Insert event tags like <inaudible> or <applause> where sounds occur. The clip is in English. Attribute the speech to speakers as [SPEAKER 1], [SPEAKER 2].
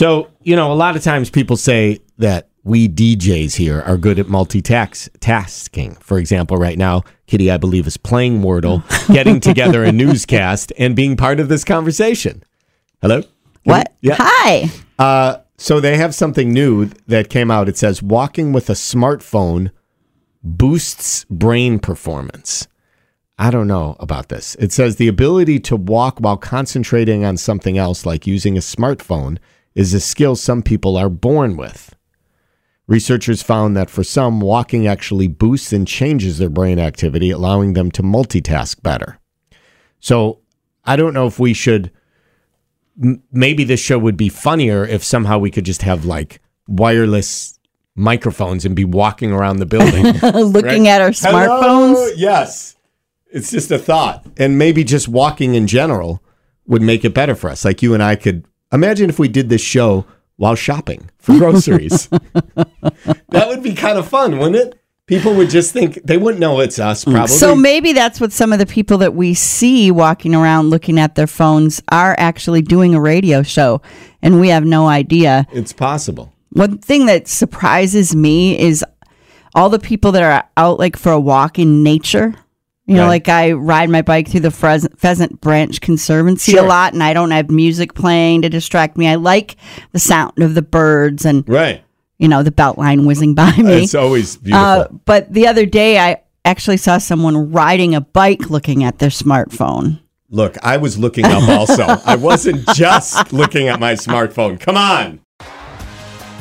[SPEAKER 1] So, you know, a lot of times people say that we DJs here are good at multitasking. For example, right now, Kitty, I believe, is playing Wordle, <laughs> getting together a newscast, and being part of this conversation. Hello?
[SPEAKER 2] What?
[SPEAKER 1] Yeah.
[SPEAKER 2] Hi.
[SPEAKER 1] Uh, so they have something new that came out. It says walking with a smartphone boosts brain performance. I don't know about this. It says the ability to walk while concentrating on something else, like using a smartphone, is a skill some people are born with. Researchers found that for some, walking actually boosts and changes their brain activity, allowing them to multitask better. So I don't know if we should. m- Maybe this show would be funnier if somehow we could just have like wireless microphones and be walking around the building. <laughs>
[SPEAKER 2] Looking
[SPEAKER 1] Right?
[SPEAKER 2] at our
[SPEAKER 1] Hello?
[SPEAKER 2] smartphones.
[SPEAKER 1] Yes. It's just a thought. And maybe just walking in general would make it better for us. Like you and I could imagine if we did this show while shopping for groceries. <laughs> that would be kind of fun, wouldn't it? People would just think they wouldn't know it's us, probably.
[SPEAKER 2] So maybe that's what some of the people that we see walking around looking at their phones are actually doing a radio show, and we have no idea.
[SPEAKER 1] it's possible.
[SPEAKER 2] One thing that surprises me is all the people that are out like for a walk in nature. You know,
[SPEAKER 1] Right.
[SPEAKER 2] like I ride my bike through the Pheas- Pheasant Branch Conservancy
[SPEAKER 1] Sure.
[SPEAKER 2] a lot, and I don't have music playing to distract me. I like the sound of the birds and
[SPEAKER 1] Right.
[SPEAKER 2] you know the Beltline whizzing by me.
[SPEAKER 1] It's always beautiful.
[SPEAKER 2] Uh, but the other day, I actually saw someone riding a bike looking at their smartphone.
[SPEAKER 1] Look, I was looking up also. I wasn't just looking at my smartphone. Come on.